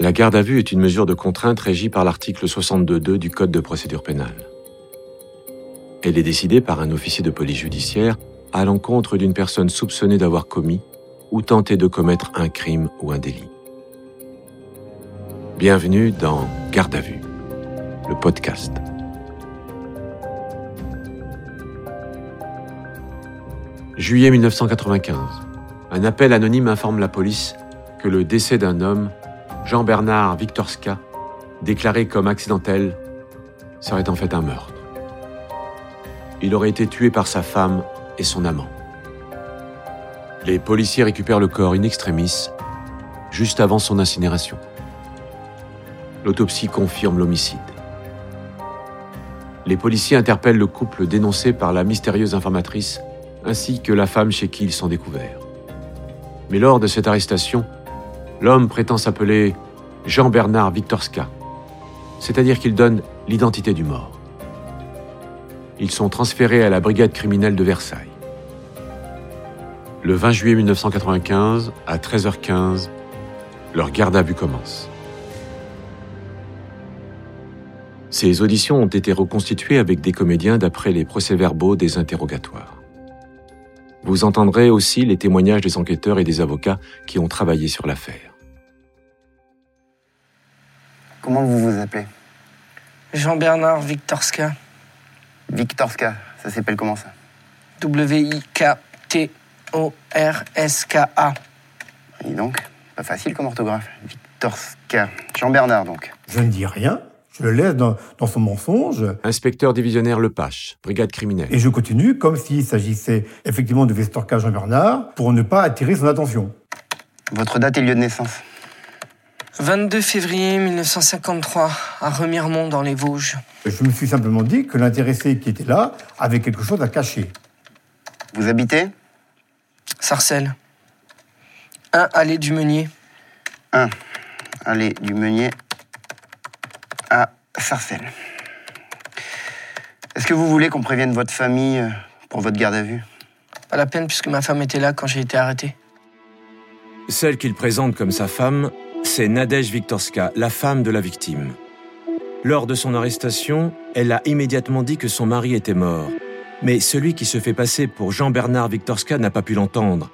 La garde à vue est une mesure de contrainte régie par l'article 62.2 du Code de procédure pénale. Elle est décidée par un officier de police judiciaire à l'encontre d'une personne soupçonnée d'avoir commis ou tenté de commettre un crime ou un délit. Bienvenue dans Garde à vue, le podcast. Juillet 1995. Un appel anonyme informe la police que le décès d'un homme, Jean-Bernard Victorska, déclaré comme accidentel, serait en fait un meurtre. Il aurait été tué par sa femme et son amant. Les policiers récupèrent le corps in extremis juste avant son incinération. L'autopsie confirme l'homicide. Les policiers interpellent le couple dénoncé par la mystérieuse informatrice ainsi que la femme chez qui ils sont découverts. Mais lors de cette arrestation, l'homme prétend s'appeler Jean-Bernard Victorska, c'est-à-dire qu'il donne l'identité du mort. Ils sont transférés à la brigade criminelle de Versailles. Le 20 juillet 1995, à 13h15, leur garde à vue commence. Ces auditions ont été reconstituées avec des comédiens d'après les procès-verbaux des interrogatoires. Vous entendrez aussi les témoignages des enquêteurs et des avocats qui ont travaillé sur l'affaire. Comment vous vous appelez Jean-Bernard Victorska. Victorska, ça s'appelle comment ça W-I-K-T-O-R-S-K-A. Dis donc, pas facile comme orthographe. Victorska. Jean-Bernard donc. Je ne dis rien, je le laisse dans, dans son mensonge, Inspecteur divisionnaire Lepache, brigade criminelle. et je continue comme s'il s'agissait effectivement de Vestorka Jean-Bernard pour ne pas attirer son attention. Votre date et lieu de naissance 22 février 1953, à Remiremont, dans les Vosges. Je me suis simplement dit que l'intéressé qui était là avait quelque chose à cacher. Vous habitez? Sarcelles. 1 allée du Meunier. 1. Allez, du Meunier à Sarcelles. Est-ce que vous voulez qu'on prévienne votre famille euh, pour votre garde à vue? Pas la peine puisque ma femme était là quand j'ai été arrêté. Celle qu'il présente comme sa femme, c'est Nadège Victorska, la femme de la victime. Lors de son arrestation, elle a immédiatement dit que son mari était mort. Mais celui qui se fait passer pour Jean-Bernard Victorska n'a pas pu l'entendre.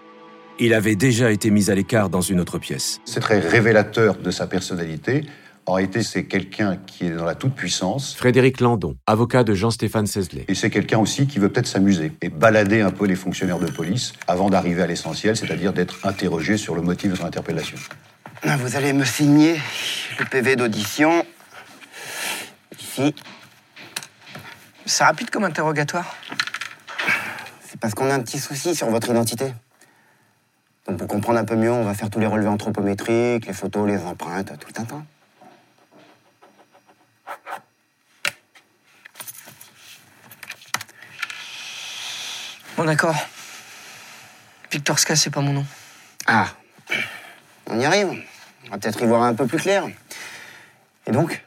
Il avait déjà été mis à l'écart dans une autre pièce. C'est très révélateur de sa personnalité. En réalité, c'est quelqu'un qui est dans la toute-puissance. Frédéric Landon, avocat de Jean-Stéphane Sesley. Et c'est quelqu'un aussi qui veut peut-être s'amuser et balader un peu les fonctionnaires de police avant d'arriver à l'essentiel, c'est-à-dire d'être interrogé sur le motif de son interpellation. Vous allez me signer le PV d'audition. Ici. C'est rapide comme interrogatoire. C'est parce qu'on a un petit souci sur votre identité. Donc pour comprendre un peu mieux, on va faire tous les relevés anthropométriques, les photos, les empreintes, tout le tintin. Bon, d'accord. Victorska, c'est pas mon nom. Ah, on y arrive. On va peut-être y voir un peu plus clair. Et donc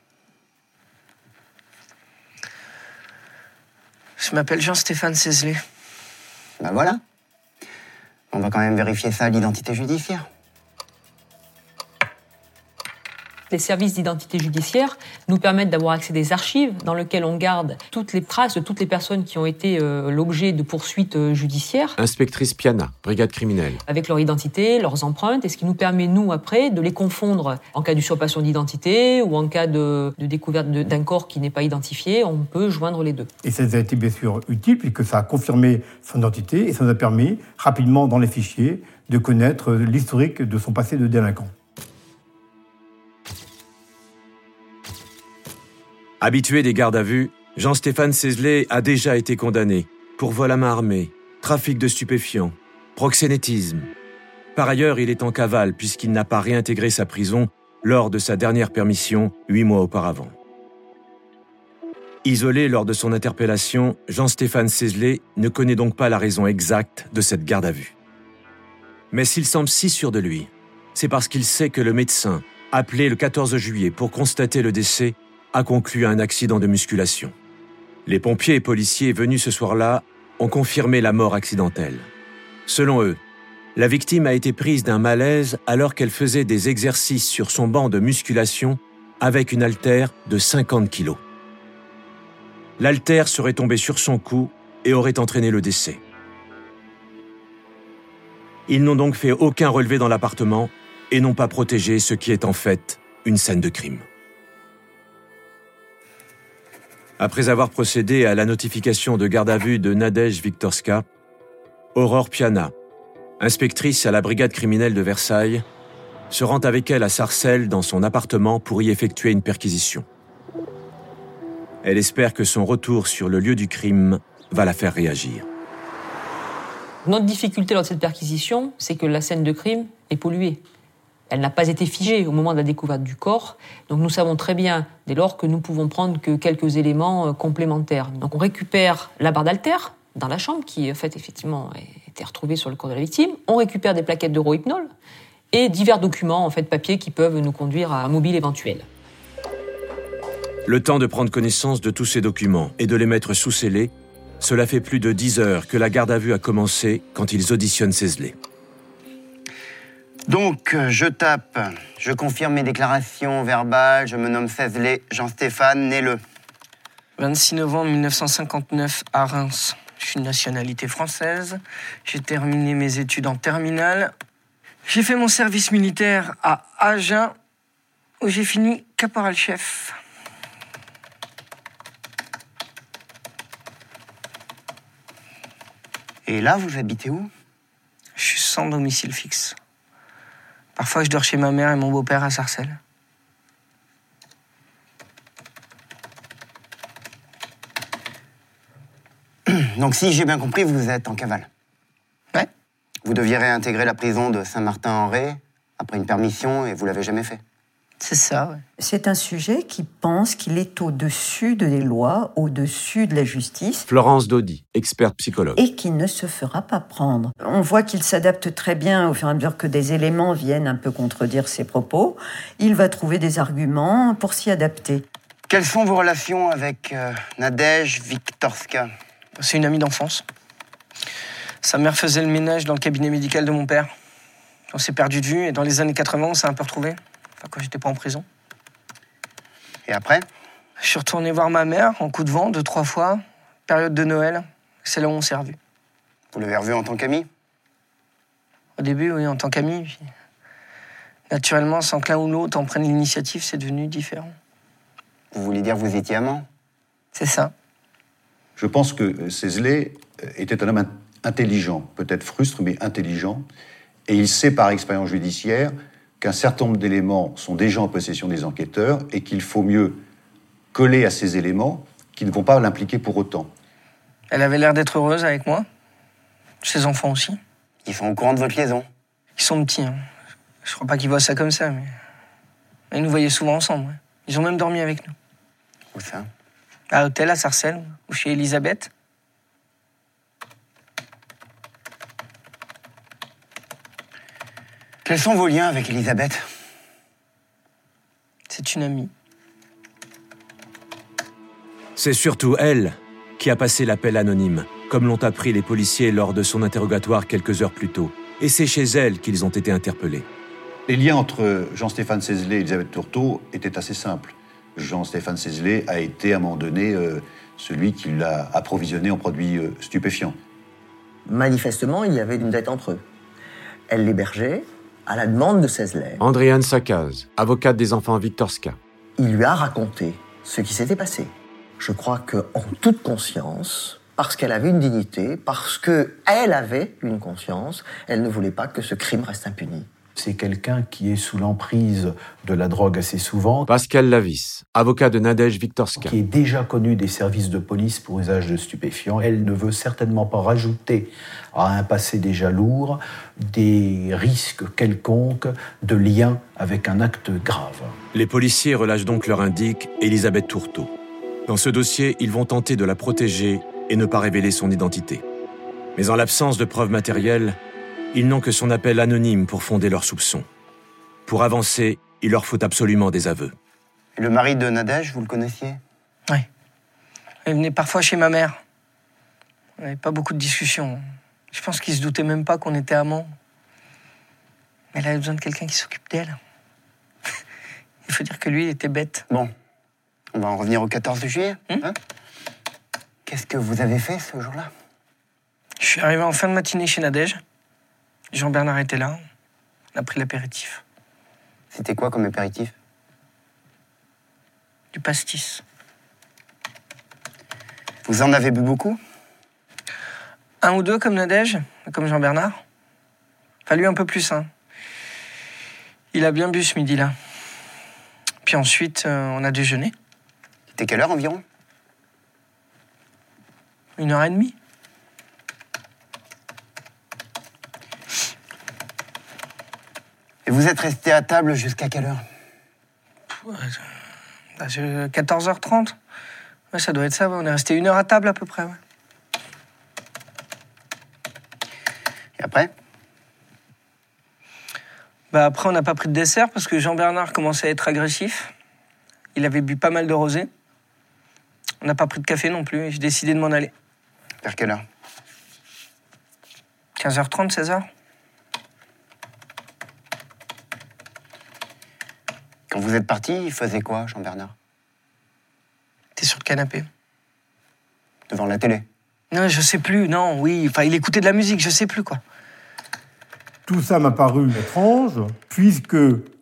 Je m'appelle Jean-Stéphane Sesley. Ben voilà. On va quand même vérifier ça à l'identité judiciaire. Les services d'identité judiciaire nous permettent d'avoir accès à des archives dans lesquelles on garde toutes les traces de toutes les personnes qui ont été euh, l'objet de poursuites euh, judiciaires, Inspectrice Piana, brigade criminelle. avec leur identité, leurs empreintes, et ce qui nous permet, nous, après, de les confondre en cas d'usurpation d'identité ou en cas de, de découverte d'un corps qui n'est pas identifié, on peut joindre les deux. Et ça a été bien sûr utile puisque ça a confirmé son identité et ça nous a permis rapidement dans les fichiers de connaître l'historique de son passé de délinquant. Habitué des gardes à vue, Jean-Stéphane Sesley a déjà été condamné pour vol à main armée, trafic de stupéfiants, proxénétisme. Par ailleurs, il est en cavale puisqu'il n'a pas réintégré sa prison lors de sa dernière permission huit mois auparavant. Isolé lors de son interpellation, Jean-Stéphane Sesley ne connaît donc pas la raison exacte de cette garde à vue. Mais s'il semble si sûr de lui, c'est parce qu'il sait que le médecin, appelé le 14 juillet pour constater le décès, a conclu à un accident de musculation. Les pompiers et policiers venus ce soir-là ont confirmé la mort accidentelle. Selon eux, La victime a été prise d'un malaise alors qu'elle faisait des exercices sur son banc de musculation avec une haltère de 50 kg. L'haltère serait tombée sur son cou et aurait entraîné le décès. Ils n'ont donc fait aucun relevé dans l'appartement et n'ont pas protégé ce qui est en fait une scène de crime. Après avoir procédé à la notification de garde à vue de Nadège Viktorska, Aurore Piana, inspectrice à la brigade criminelle de Versailles, se rend avec elle à Sarcelles dans son appartement pour y effectuer une perquisition. Elle espère que son retour sur le lieu du crime va la faire réagir. Notre difficulté de cette perquisition, c'est que la scène de crime est polluée. Elle n'a pas été figée au moment de la découverte du corps, donc nous savons très bien, dès lors, que nous pouvons prendre que quelques éléments euh, complémentaires. Donc on récupère la barre d'altère dans la chambre, qui en fait effectivement a été retrouvée sur le corps de la victime. On récupère des plaquettes de rohypnol et divers documents en fait papier qui peuvent nous conduire à un mobile éventuel. Le temps de prendre connaissance de tous ces documents et de les mettre sous scellés, cela fait plus de dix heures que la garde à vue a commencé quand ils auditionnent Cézelet. Donc, euh, je tape, je confirme mes déclarations verbales, je me nomme Cézelet Jean-Stéphane, né le. 26 novembre 1959 à Reims. Je suis de nationalité française. J'ai terminé mes études en terminale. J'ai fait mon service militaire à Agen, où j'ai fini caporal-chef. Et là, vous habitez où? Je suis sans domicile fixe. Parfois, je dors chez ma mère et mon beau-père à Sarcelles. Donc, si j'ai bien compris, vous êtes en cavale. Ouais. Vous deviez réintégrer la prison de Saint-Martin-en-Ré après une permission et vous l'avez jamais fait. C'est ça, ouais. C'est un sujet qui pense qu'il est au-dessus des lois, au-dessus de la justice Florence Daudy, experte psychologue. et qui ne se fera pas prendre. On voit qu'il s'adapte très bien au fur et à mesure que des éléments viennent un peu contredire ses propos. Il va trouver des arguments pour s'y adapter. Quelles sont vos relations avec euh, Nadège Viktorska C'est une amie d'enfance. Sa mère faisait le ménage dans le cabinet médical de mon père. On s'est perdu de vue et dans les années 80, on s'est un peu retrouvés. Enfin, quand j'étais pas en prison. Et après? Je suis retourné voir ma mère en coup de vent deux, trois fois. Période de Noël. C'est là où on s'est revus. Vous l'avez revu en tant qu'ami? Au début, oui, en tant qu'ami. puis Naturellement, sans que l'un ou l'autre en prenne l'initiative, c'est devenu différent. Vous voulez dire que vous étiez amant? C'est ça. Je pense que Cézelet était un homme in- intelligent, peut-être frustre, mais intelligent. Et il sait par expérience judiciaire qu'un certain nombre d'éléments sont déjà en possession des enquêteurs et qu'il faut mieux coller à ces éléments qui ne vont pas l'impliquer pour autant. Elle avait l'air d'être heureuse avec moi. Ses enfants aussi. Ils sont au courant de votre liaison. Ils sont petits. hein. Je crois pas qu'ils voient ça comme ça, mais. mais Ils nous voyaient souvent ensemble. ouais. Ils ont même dormi avec nous. Où ça? À l'hôtel à Sarcelles, ou chez Elisabeth. Quels sont vos liens avec Elisabeth? C'est une amie. C'est surtout elle qui a passé l'appel anonyme, comme l'ont appris les policiers lors de son interrogatoire quelques heures plus tôt. Et c'est chez elle qu'ils ont été interpellés. Les liens entre Jean-Stéphane Cézelet et Elisabeth Tourteau étaient assez simples. Jean-Stéphane Cézelet a été à un moment donné euh, celui qui l'a approvisionné en produits euh, stupéfiants. Manifestement, il y avait une dette entre eux. Elle l'hébergeait à la demande de. Andréane Sakaz, avocate des enfants Viktorska. Il lui a raconté ce qui s'était passé. Je crois que, en toute conscience, parce qu'elle avait une dignité, parce que elle avait une conscience, elle ne voulait pas que ce crime reste impuni. C'est quelqu'un qui est sous l'emprise de la drogue assez souvent, Pascal Lavis, avocat de Nadège Viktorska. qui est déjà connu des services de police pour usage de stupéfiants. Elle ne veut certainement pas rajouter à un passé déjà lourd des risques quelconques de lien avec un acte grave. Les policiers relâchent donc leur indique Elisabeth Tourteau. Dans ce dossier, ils vont tenter de la protéger et ne pas révéler son identité. Mais en l'absence de preuves matérielles, ils n'ont que son appel anonyme pour fonder leurs soupçons. Pour avancer, il leur faut absolument des aveux. Et le mari de Nadège, vous le connaissiez? Elle venait parfois chez ma mère. On n'avait pas beaucoup de discussions. Je pense qu'ils se doutaient même pas qu'on était amants. Elle avait besoin de quelqu'un qui s'occupe d'elle. Il faut dire que lui, il était bête. Bon, on va en revenir au 14 juillet. hein? Qu'est-ce que vous avez fait ce jour-là? Je suis arrivé en fin de matinée chez Nadège. Jean-Bernard était là. On a pris l'apéritif. C'était quoi comme apéritif? Du pastis. Vous en avez bu beaucoup? Un ou deux comme Nadège, comme Jean-Bernard. Lui un peu plus, hein. Il a bien bu ce midi-là. Puis ensuite, euh, on a déjeuné. C'était quelle heure environ? Une heure et demie. Vous êtes resté à table jusqu'à quelle heure Bah, c'est 14h30. Ouais, ça doit être ça, ouais. on est resté une heure à table à peu près. ouais. Et après Bah, après, on n'a pas pris de dessert parce que Jean-Bernard commençait à être agressif. Il avait bu pas mal de rosé. On n'a pas pris de café non plus et j'ai décidé de m'en aller. Vers quelle heure 15h30, 16h vous êtes parti, il faisait quoi, Jean-Bernard? T'es sur le canapé Devant la télé Non, je sais plus, non, oui. Enfin, il écoutait de la musique, je sais plus quoi. Tout ça m'a paru étrange, puisque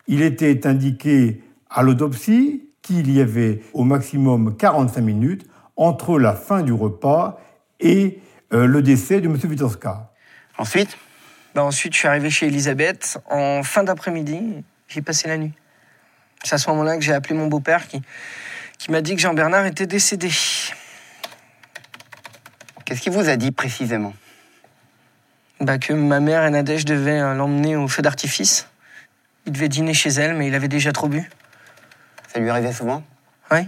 il était indiqué à l'autopsie qu'il y avait au maximum 45 minutes entre la fin du repas et euh, le décès de M. Witoska. Ensuite? Bah, ensuite, je suis arrivé chez Elisabeth en fin d'après-midi. J'ai passé la nuit. C'est à ce moment-là que j'ai appelé mon beau-père qui, qui m'a dit que Jean-Bernard était décédé. Qu'est-ce qu'il vous a dit précisément? Bah, que ma mère et Nadège devaient euh, l'emmener au feu d'artifice. Il devait dîner chez elle, mais il avait déjà trop bu. Ça lui arrivait souvent? Oui.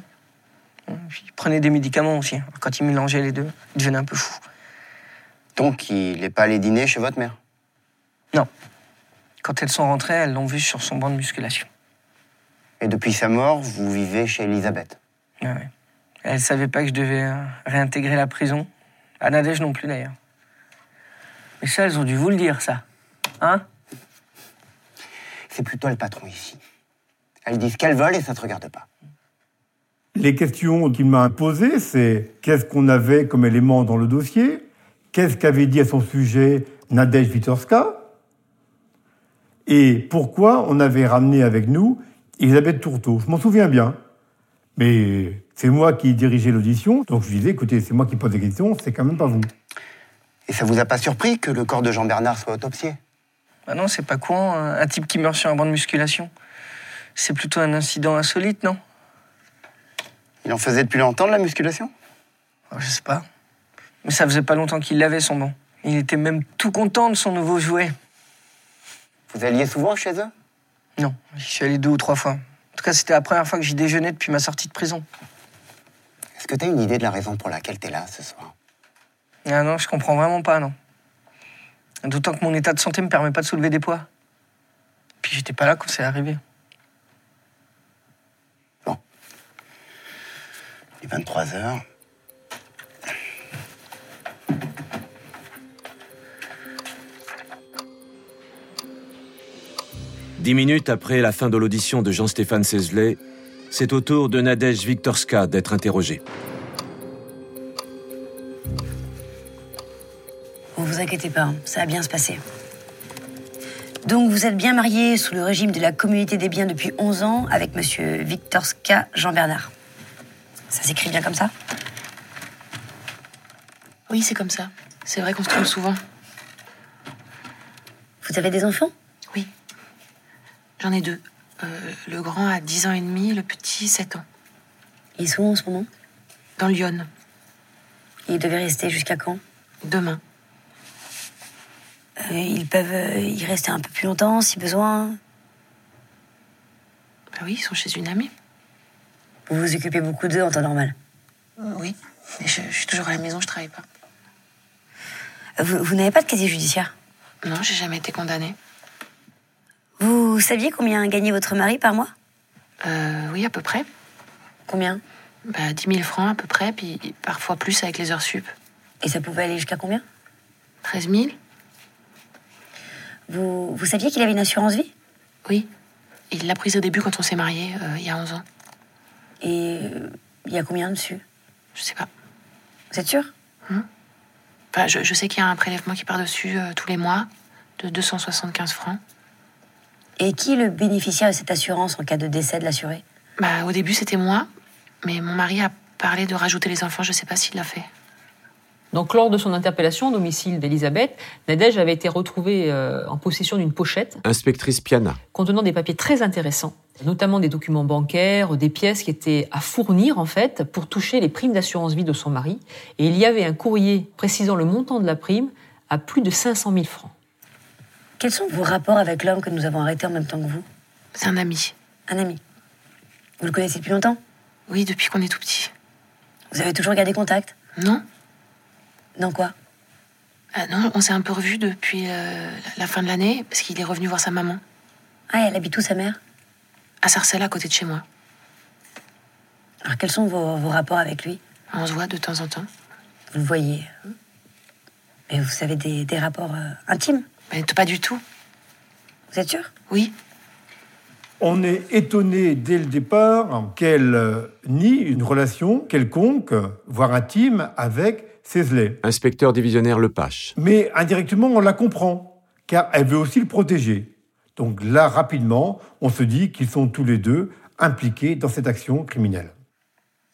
Il prenait des médicaments aussi. Quand il mélangeait les deux, il devenait un peu fou. Donc, il n'est pas allé dîner chez votre mère? Non. Quand elles sont rentrées, elles l'ont vu sur son banc de musculation. Et depuis sa mort, vous vivez chez Elisabeth Ouais, ouais. Elle savait pas que je devais euh, réintégrer la prison. À Nadège non plus d'ailleurs. Mais ça, elles ont dû vous le dire, ça. Hein? C'est plutôt le patron ici. Elles disent qu'elles veulent et ça ne te regarde pas. Les questions qu'il m'a posées, c'est qu'est-ce qu'on avait comme élément dans le dossier? Qu'est-ce qu'avait dit à son sujet Nadège Witorska? Et pourquoi on avait ramené avec nous Elisabeth Tourteau Je m'en souviens bien. Mais c'est moi qui dirigeais l'audition, donc je disais, écoutez, c'est moi qui pose des questions, c'est quand même pas vous. Et ça vous a pas surpris que le corps de Jean-Bernard soit autopsié? Bah non, c'est pas courant, un un type qui meurt sur un banc de musculation. C'est plutôt un incident insolite, non? Il en faisait depuis longtemps de la musculation? Oh, Je sais pas. Mais ça faisait pas longtemps qu'il l'avait, son banc. Il était même tout content de son nouveau jouet. Vous alliez souvent chez eux? Non, j'y suis allé deux ou trois fois. En tout cas, c'était la première fois que j'y déjeunais depuis ma sortie de prison. Est-ce que tu as une idée de la raison pour laquelle tu es là ce soir? Ah non, je comprends vraiment pas, non. D'autant que mon état de santé me permet pas de soulever des poids. Puis j'étais pas là quand c'est arrivé. Il est 23 heures. Dix minutes après la fin de l'audition de Jean-Stéphane Sesley, c'est au tour de Nadège Viktorska d'être interrogée. Vous vous inquiétez pas, ça va bien se passer. Donc vous êtes bien marié sous le régime de la communauté des biens depuis 11 ans avec monsieur Viktorska Jean-Bernard. Ça s'écrit bien comme ça? Oui, c'est comme ça. C'est vrai qu'on se trompe souvent. Vous avez des enfants? J'en ai deux. Euh, le grand a 10 ans et demi, le petit 7 ans. Ils sont où en ce moment? Dans Lyon. Ils devaient rester jusqu'à quand? Demain. Euh, Ils peuvent euh, y rester un peu plus longtemps si besoin? Bah oui, ils sont chez une amie. Vous vous occupez beaucoup d'eux en temps normal? Euh, oui. Mais je, je suis toujours à la maison, je travaille pas. Vous, vous n'avez pas de casier judiciaire? Non, j'ai jamais été condamnée. Vous saviez combien gagnait votre mari par mois? Euh, oui, à peu près. Combien? Bah, 10 000 francs à peu près, puis parfois plus avec les heures sup. Et ça pouvait aller jusqu'à combien? 13 000 Vous, vous saviez qu'il avait une assurance vie? Oui. Il l'a prise au début quand on s'est mariés, euh, il y a 11 ans. Et euh, il y a combien dessus? Je sais pas. Vous êtes sûr? Enfin, je, je sais qu'il y a un prélèvement qui part dessus euh, tous les mois de 275 francs. Et qui est le bénéficiaire de cette assurance en cas de décès de l'assuré Bah, au début, c'était moi, mais mon mari a parlé de rajouter les enfants, je sais pas s'il l'a fait. Donc, lors de son interpellation au domicile d'Elisabeth, Nadège avait été retrouvée euh, en possession d'une pochette Inspectrice Piana. contenant des papiers très intéressants, notamment des documents bancaires, des pièces qui étaient à fournir en fait pour toucher les primes d'assurance vie de son mari. Et il y avait un courrier précisant le montant de la prime à plus de 500 000 francs. Quels sont vos rapports avec l'homme que nous avons arrêté en même temps que vous C'est un ami. Un ami. Vous le connaissez depuis longtemps Oui, depuis qu'on est tout petit. Vous avez toujours gardé contact Non Dans quoi Ah Non, on s'est un peu revus depuis euh, la fin de l'année, parce qu'il est revenu voir sa maman. Ah, elle habite où sa mère À Sarcelles, à côté de chez moi. Alors quels sont vos, vos rapports avec lui On se voit de temps en temps. Vous le voyez Mais vous avez des, des rapports euh, intimes Mais pas du tout. Vous êtes sûr? Oui. On est étonné dès le départ qu'elle euh, nie une relation quelconque, voire intime, avec Cézelet. Inspecteur divisionnaire Lepache. Mais indirectement, on la comprend, car elle veut aussi le protéger. Donc là, rapidement, on se dit qu'ils sont tous les deux impliqués dans cette action criminelle.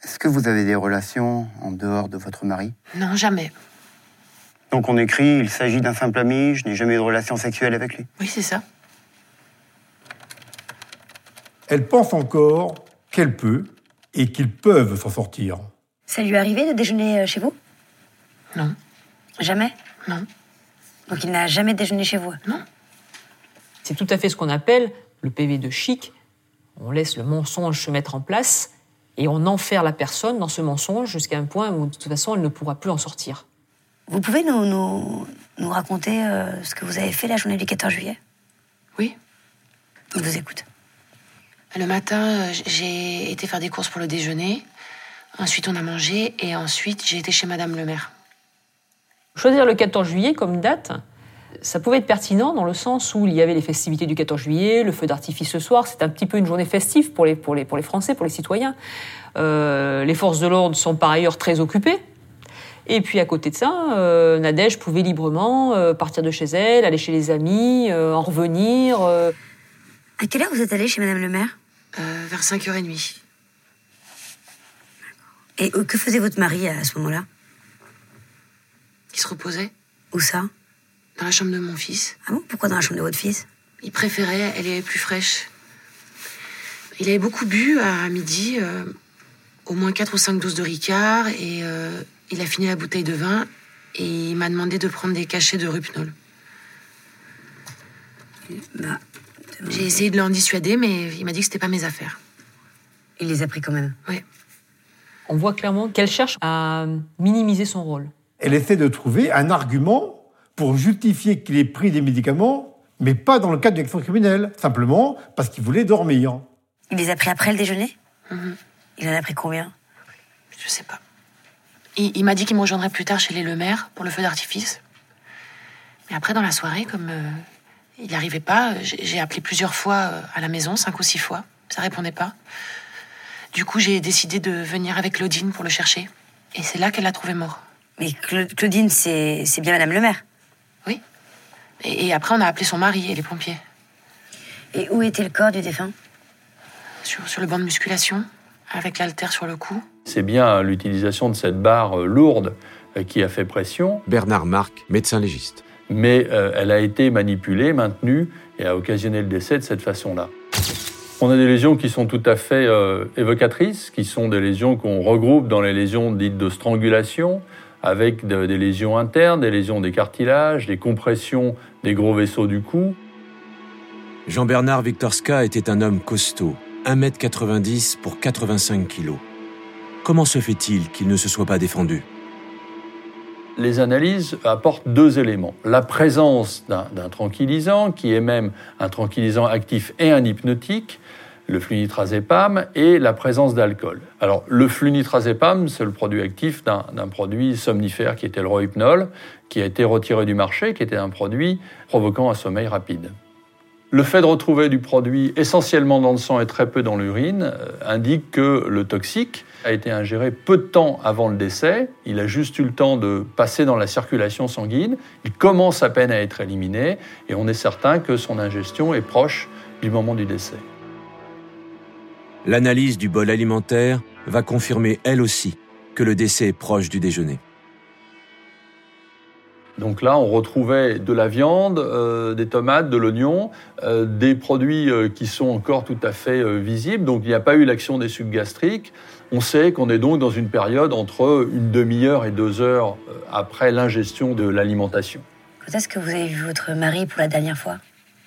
Est-ce que vous avez des relations en dehors de votre mari? Non, jamais. Donc on écrit, il s'agit d'un simple ami, je n'ai jamais eu de relation sexuelle avec lui. Oui, c'est ça. Elle pense encore qu'elle peut et qu'ils peuvent s'en sortir. Ça lui est arrivé de déjeuner euh, chez vous? Non. Jamais? Non. Donc il n'a jamais déjeuné chez vous C'est tout à fait ce qu'on appelle le PV de chic. On laisse le mensonge se mettre en place et on enferme la personne dans ce mensonge jusqu'à un point où de toute façon elle ne pourra plus en sortir. Vous pouvez nous, nous, nous raconter euh, ce que vous avez fait la journée du 14 juillet? Oui. Je vous écoute. Le matin, euh, j'ai été faire des courses pour le déjeuner. Ensuite, on a mangé. Et ensuite, j'ai été chez Madame le maire. Choisir le 14 juillet comme date, ça pouvait être pertinent dans le sens où il y avait les festivités du 14 juillet, le feu d'artifice ce soir, c'est un petit peu une journée festive pour les, pour les, pour les Français, pour les citoyens. Euh, les forces de l'ordre sont par ailleurs très occupées. Et puis à côté de ça, euh, Nadège pouvait librement euh, partir de chez elle, aller chez les amis, euh, en revenir. euh. À quelle heure vous êtes allé chez Madame le maire? Euh, vers 5h30. Et que faisait votre mari à ce moment-là? Il se reposait Où ça? Dans la chambre de mon fils. Ah bon? Pourquoi dans la chambre de votre fils? Il préférait, elle est plus fraîche. Il avait beaucoup bu à midi, euh, au moins 4 ou 5 doses de Ricard, et euh, il a fini la bouteille de vin, et il m'a demandé de prendre des cachets de Rupnol. Bah, J'ai essayé de l'en dissuader, mais il m'a dit que c'était pas mes affaires. il les a pris quand même. Oui. On voit clairement qu'elle cherche à minimiser son rôle. Elle essaie de trouver un argument pour justifier qu'il ait pris des médicaments, mais pas dans le cadre d'une action criminelle, simplement parce qu'il voulait dormir. Il les a pris après le déjeuner? Il en a pris combien? Je sais pas. Il, il m'a dit qu'il me rejoindrait plus tard chez les Lemaire pour le feu d'artifice. Mais après, dans la soirée, comme euh, il n'arrivait pas, j'ai j'ai appelé plusieurs fois euh, à la maison, cinq ou six fois. Ça répondait pas. Du coup, j'ai décidé de venir avec Claudine pour le chercher. Et c'est là qu'elle l'a trouvé mort. Mais Cla- Claudine, c'est c'est bien Madame le maire. Oui. Et, et après, on a appelé son mari et les pompiers. Et où était le corps du défunt? Sur, sur le banc de musculation, avec l'haltère sur le cou. C'est bien l'utilisation de cette barre euh, lourde euh, qui a fait pression, Bernard Marc, médecin légiste. mais euh, elle a été manipulée, maintenue et a occasionné le décès de cette façon-là. On a des lésions qui sont tout à fait euh, évocatrices, qui sont des lésions qu'on regroupe dans les lésions dites de strangulation, avec de- des lésions internes, des lésions des cartilages, des compressions des gros vaisseaux du cou. Jean-Bernard Victorska était un homme costaud, 1m90 pour 85 kilos. Comment se fait-il qu'il ne se soit pas défendu? Les analyses apportent deux éléments. La présence d'un d'un tranquillisant, qui est même un tranquillisant actif et un hypnotique, le flunitrazépam et la présence d'alcool. Alors, le flunitrazépam, c'est le produit actif d'un produit somnifère qui était le rohypnol, qui a été retiré du marché, qui était un produit provoquant un sommeil rapide. Le fait de retrouver du produit essentiellement dans le sang et très peu dans l'urine euh, indique que le toxique a été ingéré peu de temps avant le décès. Il a juste eu le temps de passer dans la circulation sanguine. Il commence à peine à être éliminé et on est certain que son ingestion est proche du moment du décès. L'analyse du bol alimentaire va confirmer elle aussi que le décès est proche du déjeuner. Donc là, on retrouvait de la viande, euh, des tomates, de l'oignon, euh, des produits euh, qui sont encore tout à fait visibles. Donc il n'y a pas eu l'action des sucs gastriques. On sait qu'on est donc dans une période entre une demi-heure et deux heures après l'ingestion de l'alimentation. Quand est-ce que vous avez vu votre mari pour la dernière fois?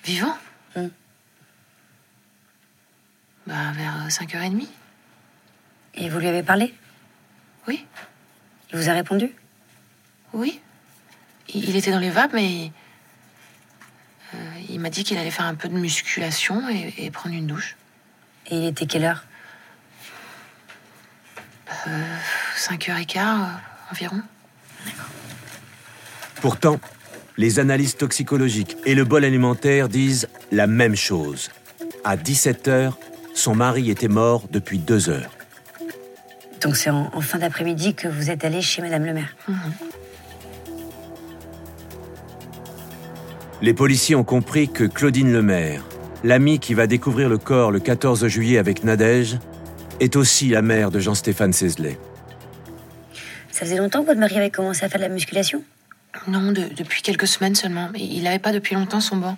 Vivant? Hum. Bah, vers 5h30. Et vous lui avez parlé? Oui. Il vous a répondu? Oui. Il était dans les vapes, mais euh, il m'a dit qu'il allait faire un peu de musculation et, et prendre une douche. Et il était quelle heure? Euh, 5h15 euh, environ. Pourtant, les analyses toxicologiques et le bol alimentaire disent la même chose. À 17 heures, son mari était mort depuis deux heures. Donc c'est en, en fin d'après-midi que vous êtes allé chez Madame le maire? Les policiers ont compris que Claudine Lemaire, l'amie qui va découvrir le corps le 14 juillet avec Nadège, est aussi la mère de Jean-Stéphane Cézelet. Ça faisait longtemps que votre mari avait commencé à faire de la musculation? Non, de- depuis quelques semaines seulement. Mais il n'avait pas depuis longtemps son banc.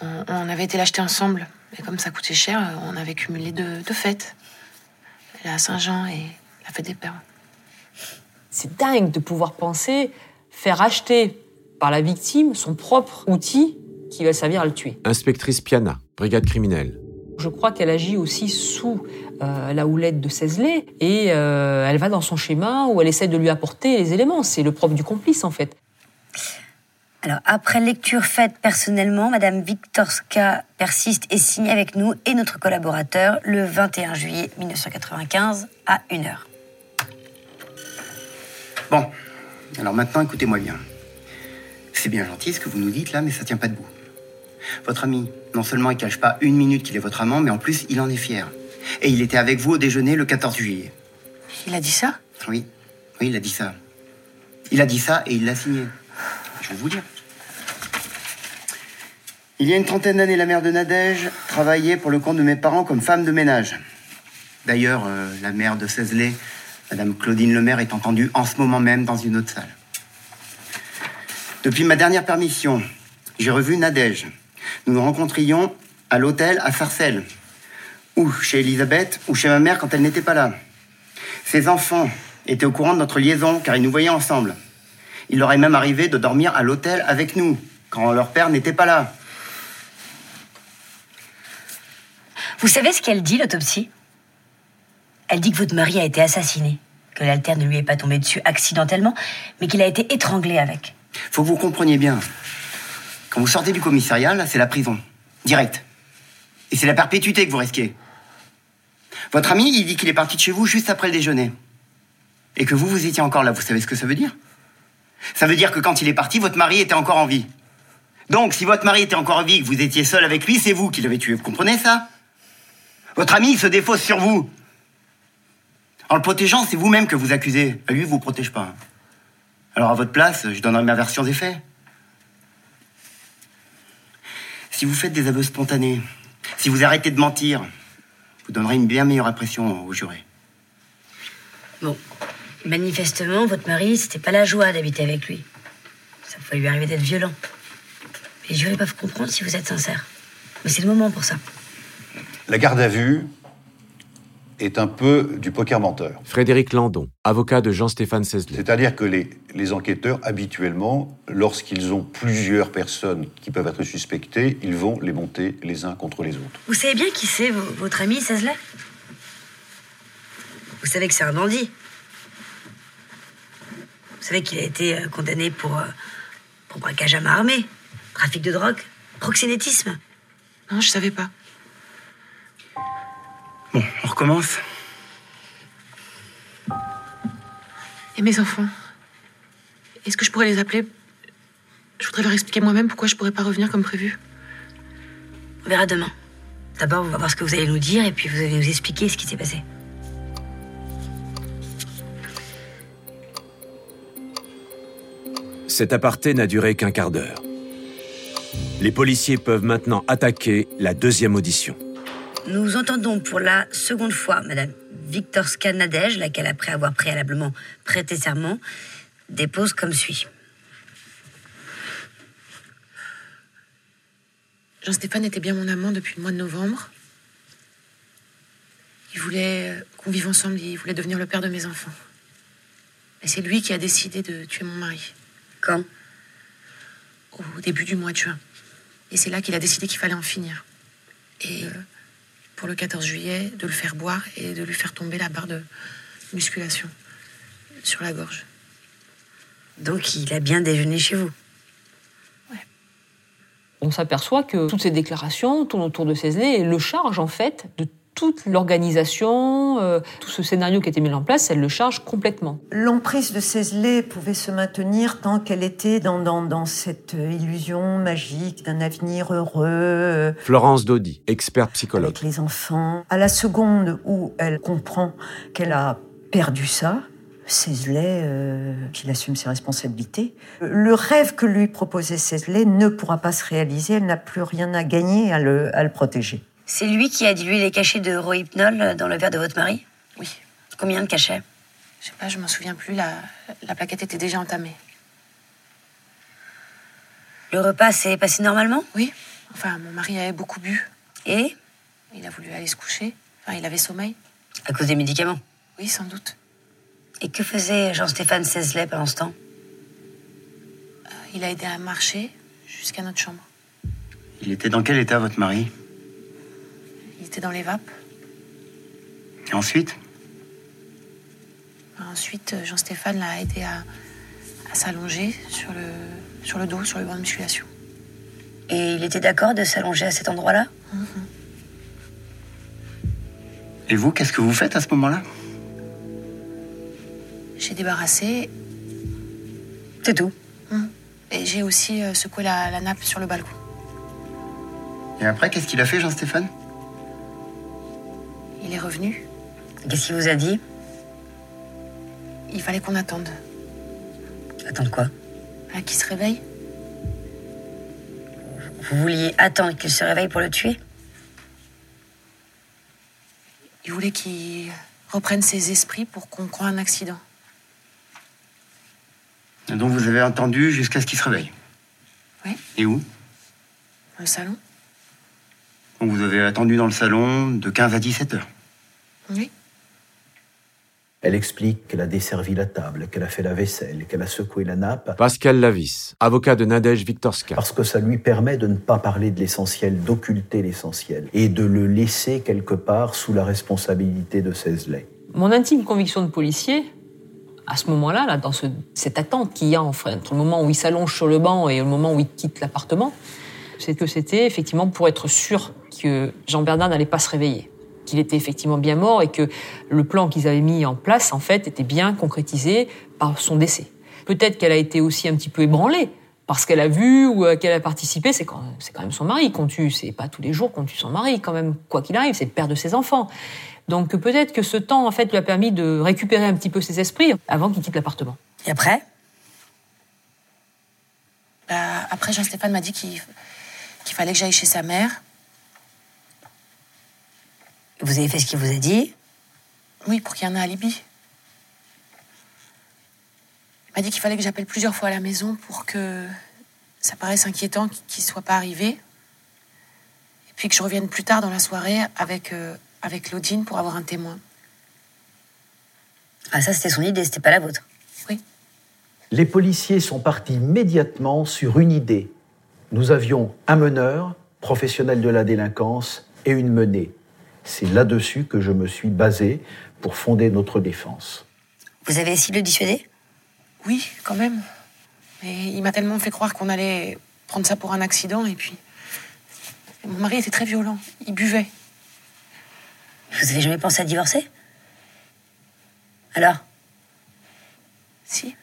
On, on avait été l'acheter ensemble. Et comme ça coûtait cher, euh, on avait cumulé deux, deux fêtes. La Saint-Jean et la fête des pères. C'est dingue de pouvoir penser faire acheter par la victime son propre outil qui va servir à le tuer. Inspectrice Piana, brigade criminelle. Je crois qu'elle agit aussi sous euh, la houlette de Cézelet et euh, elle va dans son schéma où elle essaie de lui apporter les éléments. C'est le propre du complice en fait. Alors, après lecture faite personnellement, Madame Viktorska persiste et signe avec nous et notre collaborateur le 21 juillet 1995 à 1h. Bon, alors maintenant, écoutez-moi bien. C'est bien gentil ce que vous nous dites là, mais ça tient pas debout. Votre ami, non seulement il cache pas une minute qu'il est votre amant, mais en plus, il en est fier. Et il était avec vous au déjeuner le 14 juillet. Il a dit ça? Oui, oui, il a dit ça. Il a dit ça et il l'a signé. Je vais vous dire. Il y a une trentaine d'années, la mère de Nadège travaillait pour le compte de mes parents comme femme de ménage. D'ailleurs, euh, la mère de Cézelet, Madame Claudine Lemaire, est entendue en ce moment même dans une autre salle. Depuis ma dernière permission, j'ai revu Nadège. Nous nous rencontrions à l'hôtel à Sarcelles, ou chez Elisabeth, ou chez ma mère quand elle n'était pas là. Ses enfants étaient au courant de notre liaison car ils nous voyaient ensemble. Il leur est même arrivé de dormir à l'hôtel avec nous quand leur père n'était pas là. Vous savez ce qu'elle dit, l'autopsie? Elle dit que votre mari a été assassiné, que l'altère ne lui est pas tombé dessus accidentellement, mais qu'il a été étranglé avec. Faut que vous compreniez bien. Quand vous sortez du commissariat, là, c'est la prison. Direct. Et c'est la perpétuité que vous risquez. Votre ami, il dit qu'il est parti de chez vous juste après le déjeuner. Et que vous, vous étiez encore là. Vous savez ce que ça veut dire? Ça veut dire que quand il est parti, votre mari était encore en vie. Donc, si votre mari était encore en vie que vous étiez seul avec lui, c'est vous qui l'avez tué. Vous comprenez ça? Votre ami, il se défausse sur vous. En le protégeant, c'est vous-même que vous accusez. Lui, il vous protège pas. Alors, à votre place, je donnerai ma version des faits. Si vous faites des aveux spontanés, si vous arrêtez de mentir, vous donnerez une bien meilleure impression aux jurés. Bon, manifestement, votre mari, c'était pas la joie d'habiter avec lui. Ça pouvait lui arriver d'être violent. Les jurés peuvent comprendre si vous êtes sincère. Mais c'est le moment pour ça. La garde à vue est un peu du poker menteur. Frédéric Landon, avocat de Jean-Stéphane Cézelet. C'est-à-dire que les, les enquêteurs, habituellement, lorsqu'ils ont plusieurs personnes qui peuvent être suspectées, ils vont les monter les uns contre les autres. Vous savez bien qui c'est, vo- votre ami, Cézelet Vous savez que c'est un bandit. Vous savez qu'il a été euh, condamné pour, euh, pour braquage à main armée, trafic de drogue, proxénétisme. Non, je savais pas. Bon, on recommence. Et mes enfants Est-ce que je pourrais les appeler? Je voudrais leur expliquer moi-même pourquoi je pourrais pas revenir comme prévu. On verra demain. D'abord, on va voir ce que vous allez nous dire et puis vous allez nous expliquer ce qui s'est passé. Cet aparté n'a duré qu'un quart d'heure. Les policiers peuvent maintenant attaquer la deuxième audition. Nous entendons pour la seconde fois Madame Viktorska Nadège, laquelle, après avoir préalablement prêté serment, dépose comme suit. Jean-Stéphane était bien mon amant depuis le mois de novembre. Il voulait euh, qu'on vive ensemble, il voulait devenir le père de mes enfants. Et c'est lui qui a décidé de tuer mon mari. Quand? Au début du mois de juin. Et c'est là qu'il a décidé qu'il fallait en finir. Et euh, pour le 14 juillet, de le faire boire et de lui faire tomber la barre de musculation sur la gorge. Donc il a bien déjeuné chez vous. On s'aperçoit que toutes ces déclarations tournent autour de Cézanne et le charge en fait de toute l'organisation, euh, tout ce scénario qui a été mis en place, elle le charge complètement. L'emprise de Cézelet pouvait se maintenir tant qu'elle était dans, dans, dans cette illusion magique d'un avenir heureux. Florence Dodi, experte psychologue. Avec les enfants. À la seconde où elle comprend qu'elle a perdu ça, Cézelet, euh, qu'il assume ses responsabilités. Le rêve que lui proposait Cézelet ne pourra pas se réaliser, elle n'a plus rien à gagner à le, à le protéger. C'est lui qui a dilué les cachets de rohypnol dans le verre de votre mari Oui. Combien de cachets Je sais pas, je m'en souviens plus. La, la plaquette était déjà entamée. Le repas s'est passé normalement Oui. Enfin, mon mari avait beaucoup bu. Et Il a voulu aller se coucher. Enfin, il avait sommeil. À cause des médicaments Oui, sans doute. Et que faisait Jean-Stéphane Cézelet pendant ce temps Euh, Il a aidé à marcher jusqu'à notre chambre. Il était dans quel état, votre mari Il était dans les vapes. Et ensuite Ensuite, euh, Jean-Stéphane l'a aidé à, à s'allonger sur le, sur le dos, sur le banc de musculation. Et il était d'accord de s'allonger à cet endroit-là? Et vous, qu'est-ce que vous faites à ce moment-là? J'ai débarrassé C'est tout. et j'ai aussi euh, secoué la, la nappe sur le balcon. Et après, qu'est-ce qu'il a fait, Jean-Stéphane? Il est revenu. Qu'est-ce qu'il vous a dit? Il fallait qu'on attende. Attendre quoi? À qu'il se réveille. Vous vouliez attendre qu'il se réveille pour le tuer? Il voulait qu'il reprenne ses esprits pour qu'on croie un accident. Et donc vous avez entendu jusqu'à ce qu'il se réveille? Oui. Et où? Dans le salon Donc vous avez attendu dans le salon de 15 à 17 heures. Oui. Elle explique qu'elle a desservi la table, qu'elle a fait la vaisselle, qu'elle a secoué la nappe, Pascal Lavis, avocat de Nadège Viktorska. parce que ça lui permet de ne pas parler de l'essentiel, d'occulter l'essentiel, et de le laisser quelque part sous la responsabilité de Cézelet. Mon intime conviction de policier, à ce moment-là, là, dans ce- cette attente qu'il y a enfin, entre le moment où il s'allonge sur le banc et le moment où il quitte l'appartement, c'est que c'était effectivement pour être sûr que Jean Bernard n'allait pas se réveiller, qu'il était effectivement bien mort et que le plan qu'ils avaient mis en place, en fait, était bien concrétisé par son décès. Peut-être qu'elle a été aussi un petit peu ébranlée parce qu'elle a vu ou euh, qu'elle a participé. C'est quand, même son mari qu'on tue. C'est pas tous les jours qu'on tue son mari, quand même, quoi qu'il arrive. C'est le père de ses enfants. Donc peut-être que ce temps, en fait, lui a permis de récupérer un petit peu ses esprits avant qu'il quitte l'appartement. Et après? Bah, après, Jean-Stéphane m'a dit qu'il fallait que j'aille chez sa mère. Vous avez fait ce qu'il vous a dit Oui, pour qu'il y en ait un alibi. Il m'a dit qu'il fallait que j'appelle plusieurs fois à la maison pour que ça paraisse inquiétant qu'il ne soit pas arrivé. Et puis que je revienne plus tard dans la soirée avec, euh, avec Claudine pour avoir un témoin. Ah, ça, c'était son idée, c'était pas la vôtre. Les policiers sont partis immédiatement sur une idée. Nous avions un meneur, professionnel de la délinquance, et une menée. C'est là-dessus que je me suis basé pour fonder notre défense. Vous avez essayé de le dissuader? Oui, quand même. Mais il m'a tellement fait croire qu'on allait prendre ça pour un accident et puis. Mon mari était très violent. Il buvait. Vous Vous avez jamais pensé à divorcer? Alors? Si.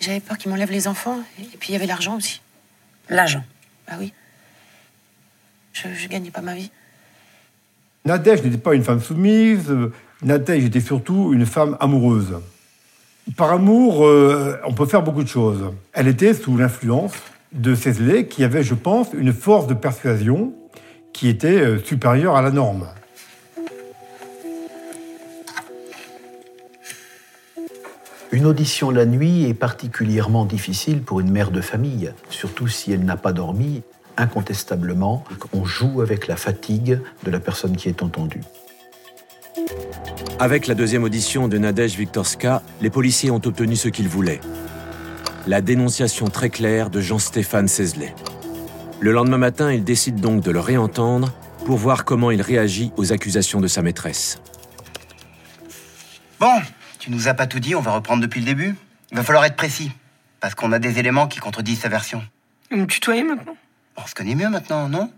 J'avais peur qu'il m'enlève les enfants. Et puis il y avait l'argent aussi. L'argent? Bah oui. Je, je gagnais pas ma vie. Nadège n'était pas une femme soumise, Nadège était surtout une femme amoureuse. Par amour, euh, on peut faire beaucoup de choses. Elle était sous l'influence de Cézlet, qui avait, je pense, une force de persuasion qui était euh, supérieure à la norme. Une audition la nuit est particulièrement difficile pour une mère de famille, surtout si elle n'a pas dormi. Incontestablement, on joue avec la fatigue de la personne qui est entendue. Avec la deuxième audition de Nadège Viktorska, les policiers ont obtenu ce qu'ils voulaient. La dénonciation très claire de Jean-Stéphane Cézelet. Le lendemain matin, ils décident donc de le réentendre pour voir comment il réagit aux accusations de sa maîtresse. Bon, tu nous as pas tout dit, on va reprendre depuis le début. Il va falloir être précis, parce qu'on a des éléments qui contredisent sa version. Vous me tutoyez maintenant? On se connaît mieux maintenant, non?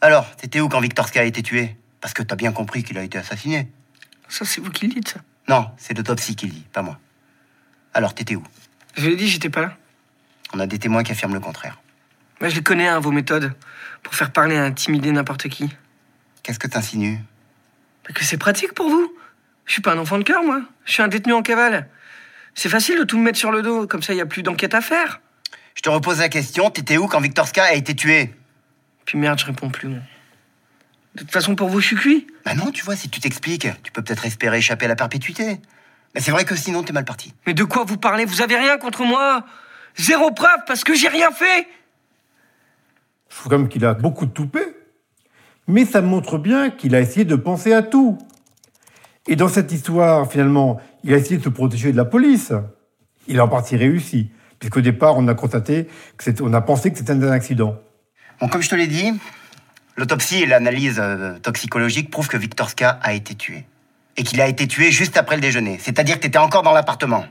Alors, t'étais où quand Viktorska a été tué? Parce que t'as bien compris qu'il a été assassiné. Ça, c'est vous qui le dites, ça. Non, c'est l'autopsie qui le dit, pas moi. Alors, t'étais où? Je l'ai dit, j'étais pas là. On a des témoins qui affirment le contraire. Moi, je les connais, hein, vos méthodes. Pour faire parler et intimider n'importe qui. Qu'est-ce que t'insinues? Mais que c'est pratique pour vous. Je suis pas un enfant de cœur, moi. Je suis un détenu en cavale. C'est facile de tout me mettre sur le dos, comme ça, il y a plus d'enquête à faire. Je te repose la question, t'étais où quand Viktorska a été tué Puis merde, je réponds plus, moi. De toute façon, pour vous, je suis cuit. Bah non, tu vois, si tu t'expliques, tu peux peut-être espérer échapper à la perpétuité. Mais c'est vrai que sinon, t'es mal parti. Mais de quoi vous parlez? Vous avez rien contre moi Zéro preuve parce que j'ai rien fait Je trouve quand même qu'il a beaucoup de toupet, mais ça montre bien qu'il a essayé de penser à tout. Et dans cette histoire, finalement, il a essayé de se protéger de la police. Il a en partie réussi, puisqu'au départ, on a constaté que c'était- on a pensé que c'était un accident. Bon, comme je te l'ai dit, l'autopsie et l'analyse euh, toxicologique prouvent que Viktorska a été tué. Et qu'il a été tué juste après le déjeuner. C'est-à-dire que t'étais encore dans l'appartement.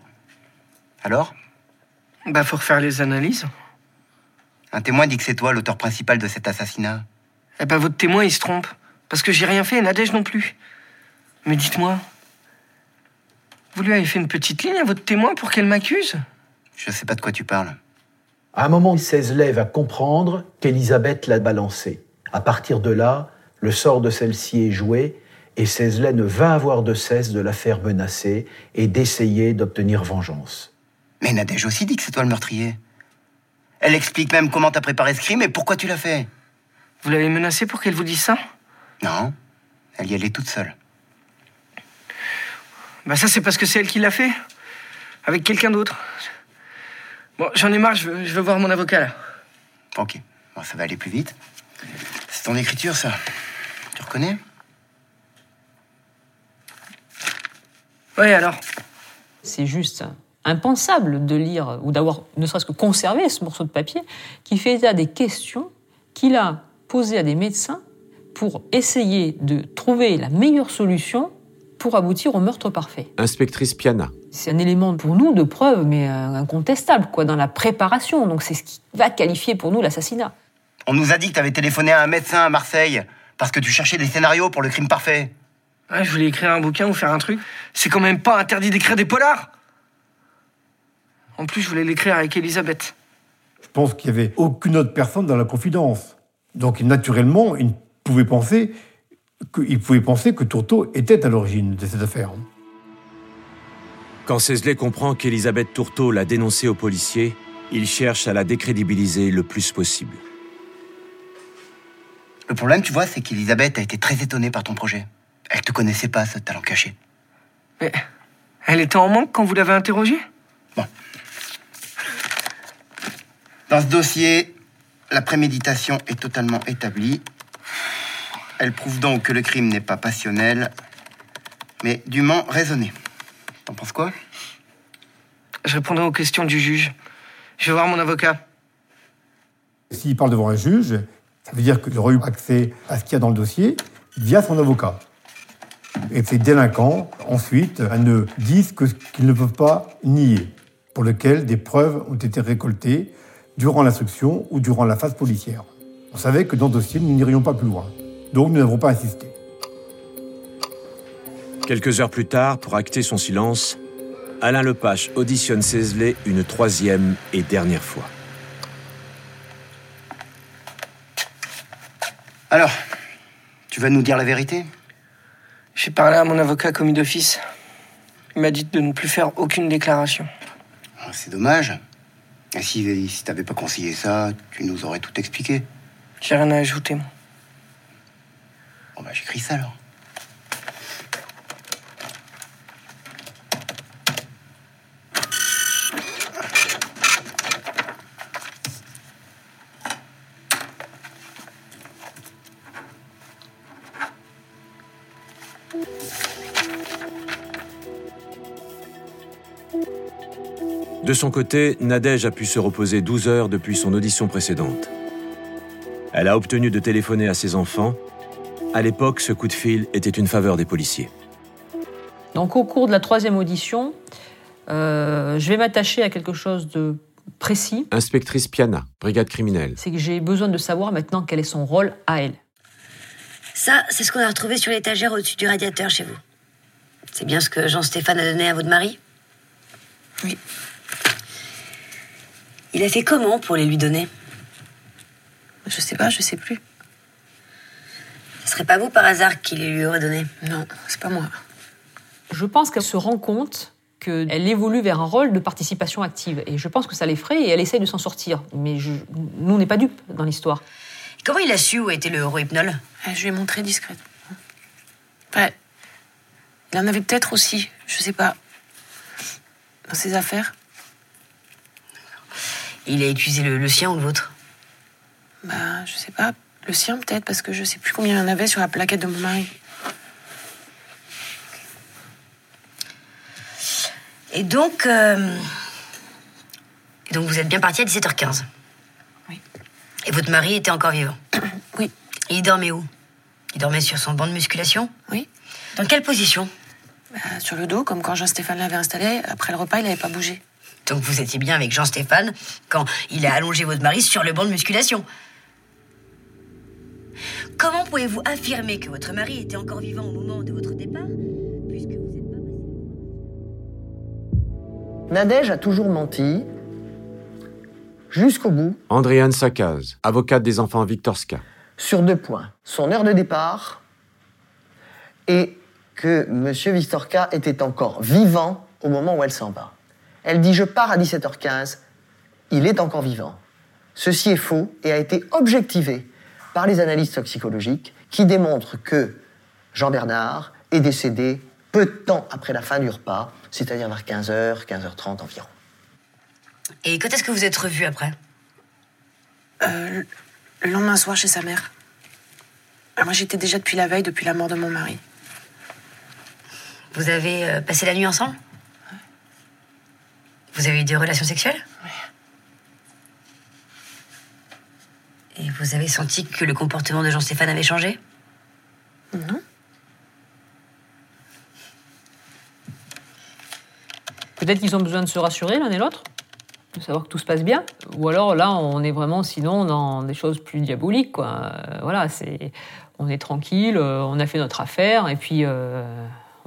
Alors? Bah, faut refaire les analyses. Un témoin dit que c'est toi l'auteur principal de cet assassinat. Eh ben, votre témoin, il se trompe. Parce que j'ai rien fait et Nadège non plus. Mais dites-moi, vous lui avez fait une petite ligne à votre témoin pour qu'elle m'accuse? Je sais pas de quoi tu parles. À un moment, Cézelet va comprendre qu'Elisabeth l'a balancé. À partir de là, le sort de celle-ci est joué et Cézelet ne va avoir de cesse de la faire menacer et d'essayer d'obtenir vengeance. Mais Nadège aussi dit que c'est toi le meurtrier. Elle explique même comment t'as préparé ce crime et pourquoi tu l'as fait. Vous l'avez menacée pour qu'elle vous dise ça? Non, elle y allait toute seule. Bah, ça, c'est parce que c'est elle qui l'a fait. Avec quelqu'un d'autre. Bon, j'en ai marre, je veux, je veux voir mon avocat, là. Ok, bon, ça va aller plus vite. C'est ton écriture, ça. Tu reconnais? Ouais, alors? C'est juste impensable de lire ou d'avoir ne serait-ce que conservé ce morceau de papier qui fait état des questions qu'il a posées à des médecins pour essayer de trouver la meilleure solution pour aboutir au meurtre parfait. Inspectrice Piana. C'est un élément pour nous de preuve, mais euh, incontestable, quoi, dans la préparation. Donc c'est ce qui va qualifier pour nous l'assassinat. On nous a dit que t'avais téléphoné à un médecin à Marseille parce que tu cherchais des scénarios pour le crime parfait. Ouais, je voulais écrire un bouquin ou faire un truc. C'est quand même pas interdit d'écrire des polars En plus, je voulais l'écrire avec Elisabeth. Je pense qu'il n'y avait aucune autre personne dans la confidence. Donc, naturellement, il pouvait penser que, il pouvait penser que Tourteau était à l'origine de cette affaire. Quand Cézelet comprend qu'Elisabeth Tourteau l'a dénoncé aux policiers, il cherche à la décrédibiliser le plus possible. Le problème, tu vois, c'est qu'Elisabeth a été très étonnée par ton projet. Elle te connaissait pas, ce talent caché. Mais elle était en manque quand vous l'avez interrogée? Dans ce dossier, la préméditation est totalement établie. Elle prouve donc que le crime n'est pas passionnel, mais dûment raisonné. T'en penses quoi? Je répondrai aux questions du juge. Je vais voir mon avocat. S'il parle devant un juge, ça veut dire qu'il aurait eu accès à ce qu'il y a dans le dossier via son avocat. Et ces délinquants, ensuite, ne disent que ce qu'ils ne peuvent pas nier, pour lequel des preuves ont été récoltées durant l'instruction ou durant la phase policière. On savait que dans le dossier, nous n'irions pas plus loin. Donc nous n'avons pas insisté. Quelques heures plus tard, pour acter son silence, Alain Lepache auditionne Cézelet une troisième et dernière fois. Alors, tu vas nous dire la vérité? J'ai parlé à mon avocat commis d'office. Il m'a dit de ne plus faire aucune déclaration. Ah, C'est dommage. Et si, si t'avais pas conseillé ça, tu nous aurais tout expliqué. J'ai rien à ajouter, moi. Bon bah j'écris ça alors. De son côté, Nadège a pu se reposer 12 heures depuis son audition précédente. Elle a obtenu de téléphoner à ses enfants. À l'époque, ce coup de fil était une faveur des policiers. Donc au cours de la troisième audition, euh, je vais m'attacher à quelque chose de précis. Inspectrice Piana, brigade criminelle. C'est que j'ai besoin de savoir maintenant quel est son rôle à elle. Ça, c'est ce qu'on a retrouvé sur l'étagère au-dessus du radiateur chez vous. C'est bien ce que Jean-Stéphane a donné à votre mari? Oui. Il a fait comment pour les lui donner? Je sais pas, je sais plus. Ce serait pas vous par hasard qui les lui aurait donné? Non, c'est pas moi. Je pense qu'elle se rend compte qu'elle évolue vers un rôle de participation active. Et je pense que ça l'effraie et elle essaye de s'en sortir. Mais je- nous, on n'est pas dupes dans l'histoire. Comment il a su où était le eurohypnol Ah, Je lui ai montré discrète. Enfin, il en avait peut-être aussi, je sais pas. Dans ses affaires. Il a utilisé le, le sien ou le vôtre? Bah, je sais pas. Le sien peut-être, parce que je sais plus combien il y en avait sur la plaquette de mon mari. Et donc. euh, Et donc vous êtes bien parti à 17h15 Oui. Et votre mari était encore vivant? Oui. Et il dormait où? Il dormait sur son banc de musculation? Oui. Dans quelle position? Bah, sur le dos, comme quand Jean-Stéphane l'avait installé. Après le repas, il n'avait pas bougé. Donc vous étiez bien avec Jean-Stéphane quand il a allongé votre mari sur le banc de musculation. Comment pouvez-vous affirmer que votre mari était encore vivant au moment de votre départ puisque vous êtes pas passé? Nadège a toujours menti jusqu'au bout Andréane Sakaz, avocate des enfants Victorska. sur deux points. Son heure de départ et que M. Vistorka était encore vivant au moment où elle s'en va. Elle dit Je pars à 17h15, il est encore vivant. Ceci est faux et a été objectivé par les analyses toxicologiques qui démontrent que Jean Bernard est décédé peu de temps après la fin du repas, c'est-à-dire vers 15h, 15h30 environ. Et quand est-ce que vous êtes revus après? Euh, le lendemain soir chez sa mère. Ah, moi, j'étais déjà depuis la veille, depuis la mort de mon mari. Vous avez euh, passé la nuit ensemble? Vous avez eu des relations sexuelles Et vous avez senti que le comportement de Jean-Stéphane avait changé? Non. Peut-être qu'ils ont besoin de se rassurer l'un et l'autre, de savoir que tout se passe bien. Ou alors là, on est vraiment sinon dans des choses plus diaboliques. Quoi. Euh, voilà, c'est, on est tranquille, euh, on a fait notre affaire et puis euh,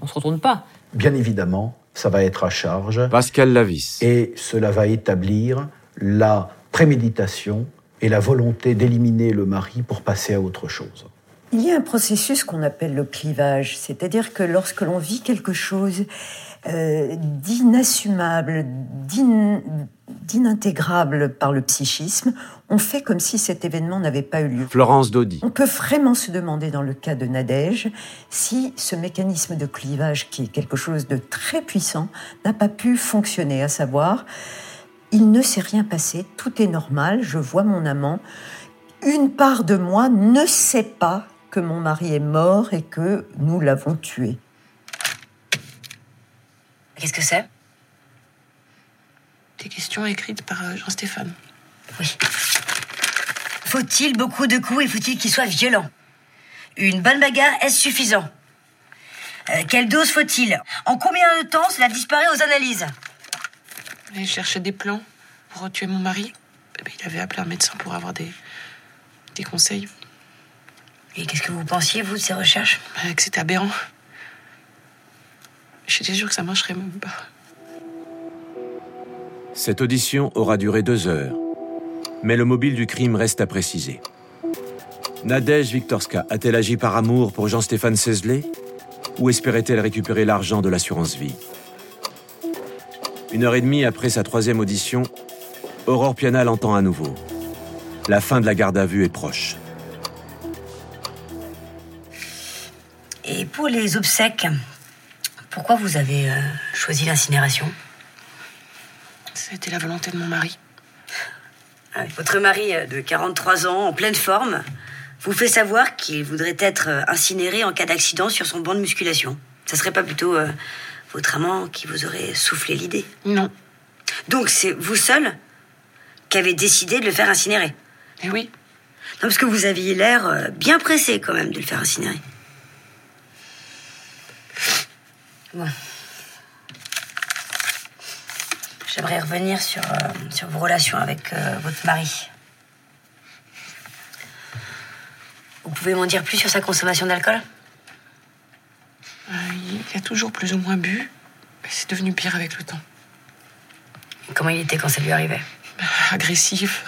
on se retourne pas. Bien évidemment, ça va être à charge Pascal Lavis. et cela va établir la préméditation et la volonté d'éliminer le mari pour passer à autre chose. Il y a un processus qu'on appelle le clivage, c'est-à-dire que lorsque l'on vit quelque chose euh, d'inassumable, d'in- d'inintégrable par le psychisme, on fait comme si cet événement n'avait pas eu lieu. Florence Dodi. On peut vraiment se demander dans le cas de Nadège si ce mécanisme de clivage, qui est quelque chose de très puissant, n'a pas pu fonctionner, à savoir, il ne s'est rien passé, tout est normal, je vois mon amant, une part de moi ne sait pas que mon mari est mort et que nous l'avons tué. Qu'est-ce que c'est? Des questions écrites par euh, Jean-Stéphane. Oui. Faut-il beaucoup de coups et faut-il qu'il soit violent? Une bonne bagarre, est-ce suffisant? Euh, Quelle dose faut-il? En combien de temps cela disparaît aux analyses? Il cherchait des plans pour tuer mon mari. Eh ben, il avait appelé un médecin pour avoir des, des conseils. Et qu'est-ce que vous pensiez, vous, de ces recherches? Bah, Que c'était aberrant. J'étais sûre que ça marcherait même pas. Cette audition aura duré deux heures, mais le mobile du crime reste à préciser. Nadège Viktorska a-t-elle agi par amour pour Jean-Stéphane Sesley? Ou espérait-elle récupérer l'argent de l'assurance vie? Une heure et demie après sa troisième audition, Aurore Piana l'entend à nouveau. La fin de la garde à vue est proche. Et pour les obsèques, pourquoi vous avez euh, choisi l'incinération? C'était la volonté de mon mari. Votre mari euh, de 43 ans, en pleine forme, vous fait savoir qu'il voudrait être euh, incinéré en cas d'accident sur son banc de musculation. Ça serait pas plutôt euh, votre amant qui vous aurait soufflé l'idée? Non. Donc c'est vous seul qui avez décidé de le faire incinérer? Eh oui. Non, parce que vous aviez l'air bien pressé quand même de le faire incinérer. Bon. J'aimerais revenir sur, euh, sur vos relations avec euh, votre mari. Vous pouvez m'en dire plus sur sa consommation d'alcool? Euh, il a toujours plus ou moins bu. mais C'est devenu pire avec le temps. Comment il était quand ça lui arrivait? Agressif.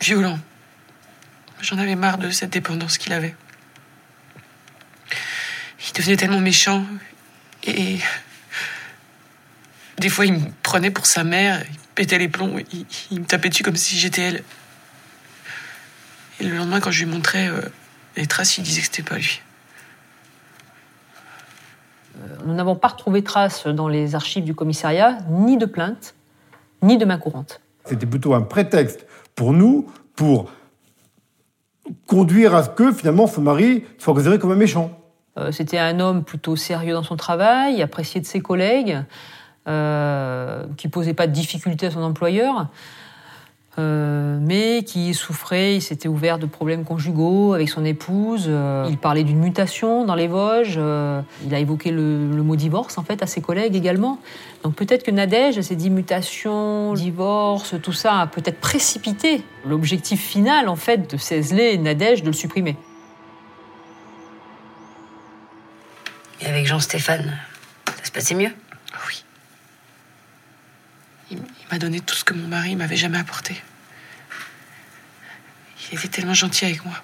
Violent. J'en avais marre de cette dépendance qu'il avait. Il devenait tellement méchant. Et. Des fois, il me prenait pour sa mère, il pétait les plombs, il, il me tapait dessus comme si j'étais elle. Et le lendemain, quand je lui montrais euh, les traces, il disait que c'était pas lui. Nous n'avons pas retrouvé trace dans les archives du commissariat ni de plainte, ni de main courante. C'était plutôt un prétexte pour nous pour conduire à ce que finalement son mari soit considéré comme un méchant. Euh, C'était un homme plutôt sérieux dans son travail, apprécié de ses collègues, euh, qui posait pas de difficultés à son employeur, euh, mais qui souffrait, il s'était ouvert de problèmes conjugaux avec son épouse. il parlait d'une mutation dans les Vosges. il a évoqué le, le mot divorce en fait à ses collègues également. Donc peut-être que Nadège s'est dit mutation, divorce, tout ça a peut-être précipité l'objectif final en fait de Cézelet et Nadège de le supprimer. Et avec Jean-Stéphane, ça se passait mieux Oui. Il, m'a donné tout ce que mon mari m'avait jamais apporté. Il était tellement gentil avec moi.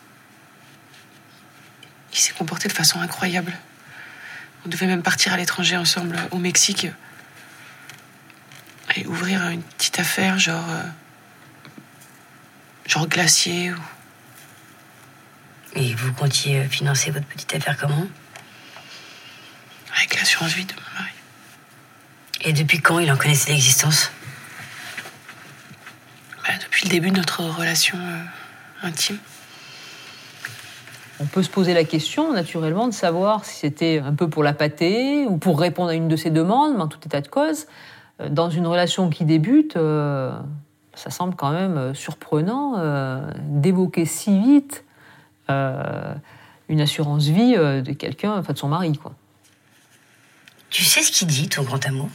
Il s'est comporté de façon incroyable. On devait même partir à l'étranger ensemble, au Mexique. Et ouvrir une petite affaire, genre. euh, genre glacier. Ou... Et vous comptiez financer votre petite affaire comment? L'assurance vie de mon mari. Et depuis quand il en connaissait l'existence? Bah, depuis le début de notre relation euh, intime. On peut se poser la question, naturellement, de savoir si c'était un peu pour la pâter ou pour répondre à une de ses demandes, mais en tout état de cause, euh, dans une relation qui débute, euh, ça semble quand même surprenant euh, d'évoquer si vite euh, une assurance vie euh, de quelqu'un, enfin de son mari, quoi. Tu sais ce qu'il dit, ton grand amour?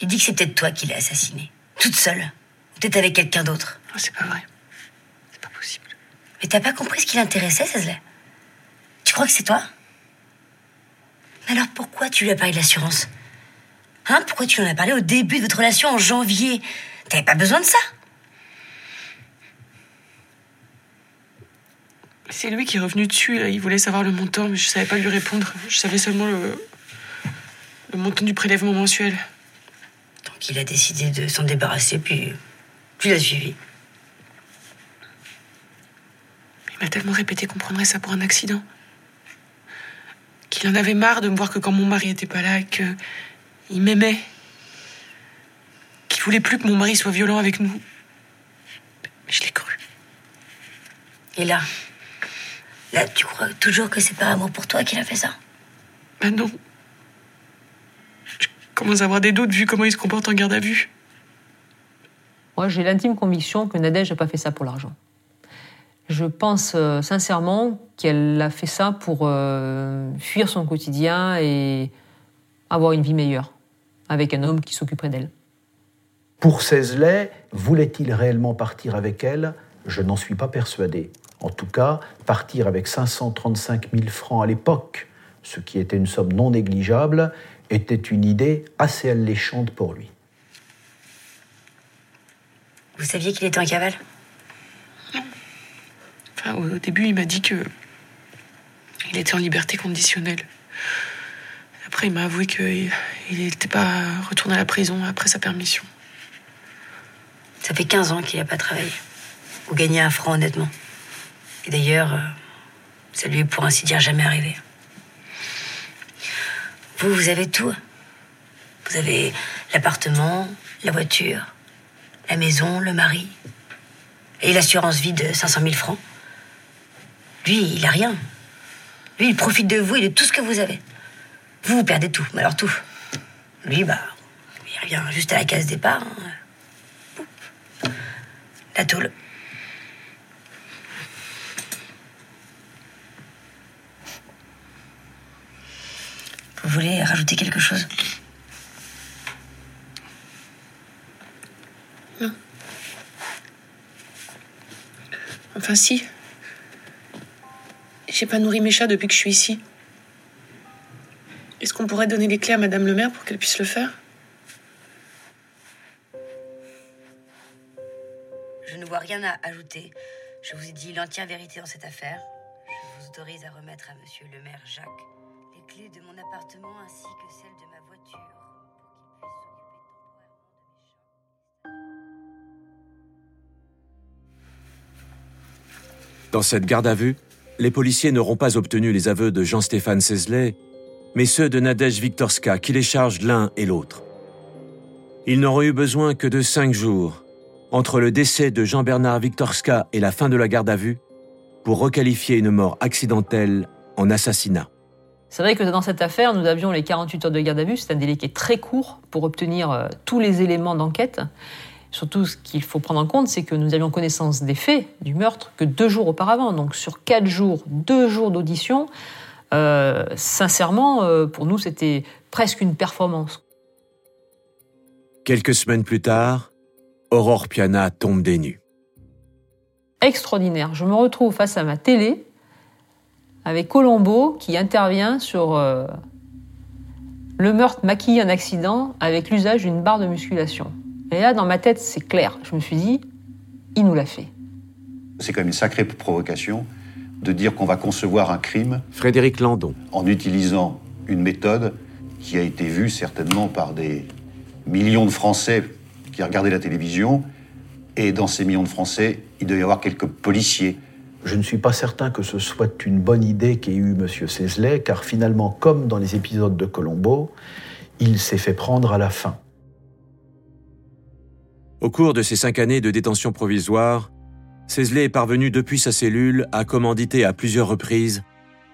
Il dit que c'est peut-être toi qui l'as assassiné. Toute seule. Ou Peut-être avec quelqu'un d'autre. Non, c'est pas vrai. C'est pas possible. Mais t'as pas compris ce qui l'intéressait, Cézelet Tu crois que c'est toi? Mais alors pourquoi tu lui as parlé de l'assurance? Hein? Pourquoi tu lui en as parlé au début de votre relation en janvier? T'avais pas besoin de ça? C'est lui qui est revenu dessus. Il voulait savoir le montant, mais je savais pas lui répondre. Je savais seulement le, le montant du prélèvement mensuel. Donc il a décidé de s'en débarrasser, puis tu l'as suivi. Il m'a tellement répété qu'on prendrait ça pour un accident. Qu'il en avait marre de me voir que quand mon mari était pas là, que il m'aimait. Qu'il voulait plus que mon mari soit violent avec nous. Mais je l'ai cru. Et là Là, tu crois toujours que c'est par amour pour toi qu'il a fait ça? Bah non. Je commence à avoir des doutes vu comment il se comporte en garde à vue. Moi, j'ai l'intime conviction que Nadège n'a pas fait ça pour l'argent. Je pense euh, sincèrement qu'elle a fait ça pour euh, fuir son quotidien et avoir une vie meilleure avec un homme qui s'occuperait d'elle. Pour Cézelet, voulait-il réellement partir avec elle? Je n'en suis pas persuadé. En tout cas, partir avec 535 000 francs à l'époque, ce qui était une somme non négligeable, était une idée assez alléchante pour lui. Vous saviez qu'il était en cavale? Enfin, au début, il m'a dit que. Il était en liberté conditionnelle. Après, il m'a avoué qu'il n'était pas retourné à la prison après sa permission. Ça fait 15 ans qu'il n'a pas travaillé. Ou gagné un franc, honnêtement. Et d'ailleurs, euh, ça lui est pour ainsi dire jamais arrivé. Vous, vous avez tout. Vous avez l'appartement, la voiture, la maison, le mari. Et l'assurance vie de 500 000 francs. Lui, il a rien. Lui, il profite de vous et de tout ce que vous avez. Vous, vous perdez tout, mais alors tout. Lui, bah, il revient juste à la case départ. hein. La tôle. Vous voulez rajouter quelque chose? Enfin, si. J'ai pas nourri mes chats depuis que je suis ici. Est-ce qu'on pourrait donner les clés à Madame le maire pour qu'elle puisse le faire? Je ne vois rien à ajouter. Je vous ai dit l'entière vérité dans cette affaire. Je vous autorise à remettre à Monsieur le maire Jacques de mon appartement ainsi que celles de ma voiture. Dans cette garde à vue, les policiers n'auront pas obtenu les aveux de Jean-Stéphane Sesley, mais ceux de Nadège Viktorska qui les chargent l'un et l'autre. Ils n'auront eu besoin que de cinq jours, entre le décès de Jean-Bernard Viktorska et la fin de la garde à vue, pour requalifier une mort accidentelle en assassinat. C'est vrai que dans cette affaire, nous avions les 48 heures de garde à vue. C'est un délai qui est très court pour obtenir euh, tous les éléments d'enquête. Surtout, ce qu'il faut prendre en compte, c'est que nous avions connaissance des faits du meurtre que deux jours auparavant. Donc, sur quatre jours, deux jours d'audition, euh, sincèrement, euh, pour nous, c'était presque une performance. Quelques semaines plus tard, Aurore Piana tombe des nues. Extraordinaire. Je me retrouve face à ma télé avec Colombo qui intervient sur euh, le meurtre maquillé en accident avec l'usage d'une barre de musculation. Et là, dans ma tête, c'est clair. Je me suis dit, il nous l'a fait. C'est quand même une sacrée provocation de dire qu'on va concevoir un crime Frédéric Landon. en utilisant une méthode qui a été vue certainement par des millions de Français qui regardaient la télévision. Et dans ces millions de Français, il devait y avoir quelques policiers. Je ne suis pas certain que ce soit une bonne idée qu'ait eue M. Sesley, car finalement, comme dans les épisodes de Colombo, il s'est fait prendre à la fin. Au cours de ces cinq années de détention provisoire, Sesley est parvenu depuis sa cellule à commanditer à plusieurs reprises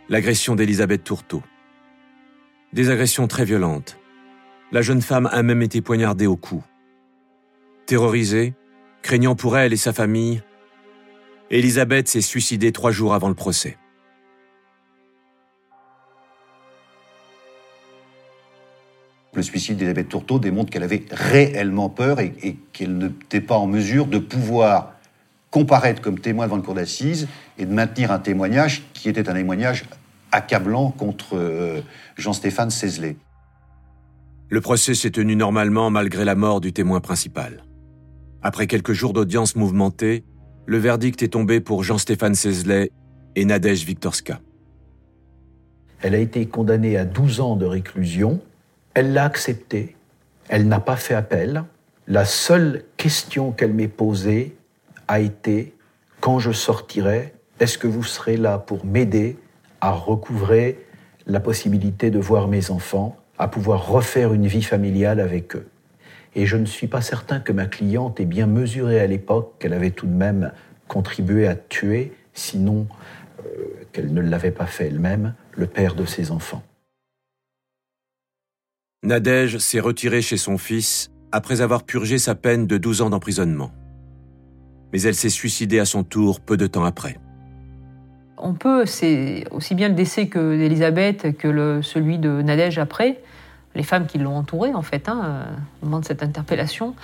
l'agression d'Elisabeth Tourteau. Des agressions très violentes. La jeune femme a même été poignardée au cou. Terrorisée, craignant pour elle et sa famille, Elisabeth s'est suicidée trois jours avant le procès. Le suicide d'Elisabeth Tourteau démontre qu'elle avait réellement peur et, et qu'elle n'était pas en mesure de pouvoir comparaître comme témoin devant le cour d'assises et de maintenir un témoignage qui était un témoignage accablant contre euh, Jean-Stéphane Sesley. Le procès s'est tenu normalement malgré la mort du témoin principal. Après quelques jours d'audience mouvementée, le verdict est tombé pour Jean-Stéphane Sesley et Nadège Viktorska. Elle a été condamnée à 12 ans de réclusion. Elle l'a accepté. Elle n'a pas fait appel. La seule question qu'elle m'ait posée a été quand je sortirai, est-ce que vous serez là pour m'aider à recouvrer la possibilité de voir mes enfants, à pouvoir refaire une vie familiale avec eux? Et je ne suis pas certain que ma cliente ait bien mesuré à l'époque qu'elle avait tout de même contribué à tuer, sinon euh, qu'elle ne l'avait pas fait elle-même, le père de ses enfants. Nadège s'est retirée chez son fils après avoir purgé sa peine de 12 ans d'emprisonnement. Mais elle s'est suicidée à son tour peu de temps après. On peut, c'est aussi bien le décès que d'Elisabeth que le, celui de Nadège après, les femmes qui l'ont entouré en fait, hein, au moment de cette interpellation,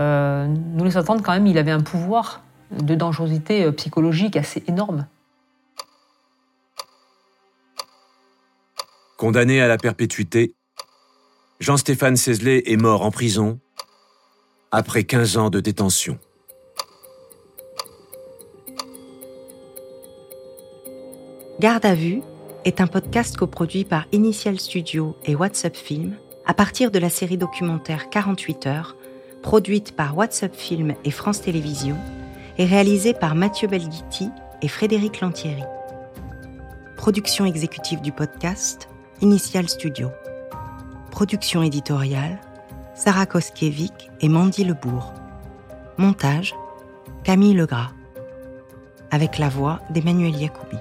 euh, nous laissent entendre quand même qu'il avait un pouvoir de dangerosité euh, psychologique assez énorme. Condamné à la perpétuité, Jean-Stéphane Cézelet est mort en prison après 15 ans de détention. Garde à vue est un podcast coproduit par Initial Studio et WhatsApp Film à partir de la série documentaire 48 heures, produite par WhatsApp Film et France Télévisions et réalisée par Mathieu Belghiti et Frédéric Lantieri. Production exécutive du podcast, Initial Studio. Production éditoriale, Sarah Koskiewicz et Mandy Lebourg. Montage, Camille Legras. Avec la voix d'Emmanuel Yacoubi.